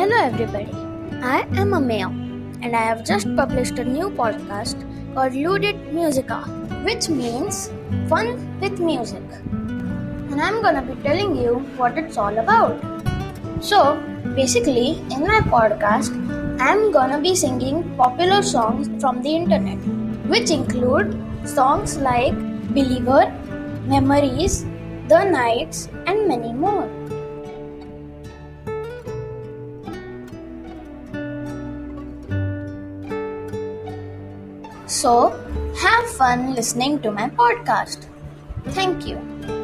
Hello, everybody. I am Amaya, and I have just published a new podcast called Ludite Musica, which means fun with music. And I'm gonna be telling you what it's all about. So, basically, in my podcast, I'm gonna be singing popular songs from the internet, which include songs like Believer, Memories, The Nights, and many more. So, have fun listening to my podcast. Thank you.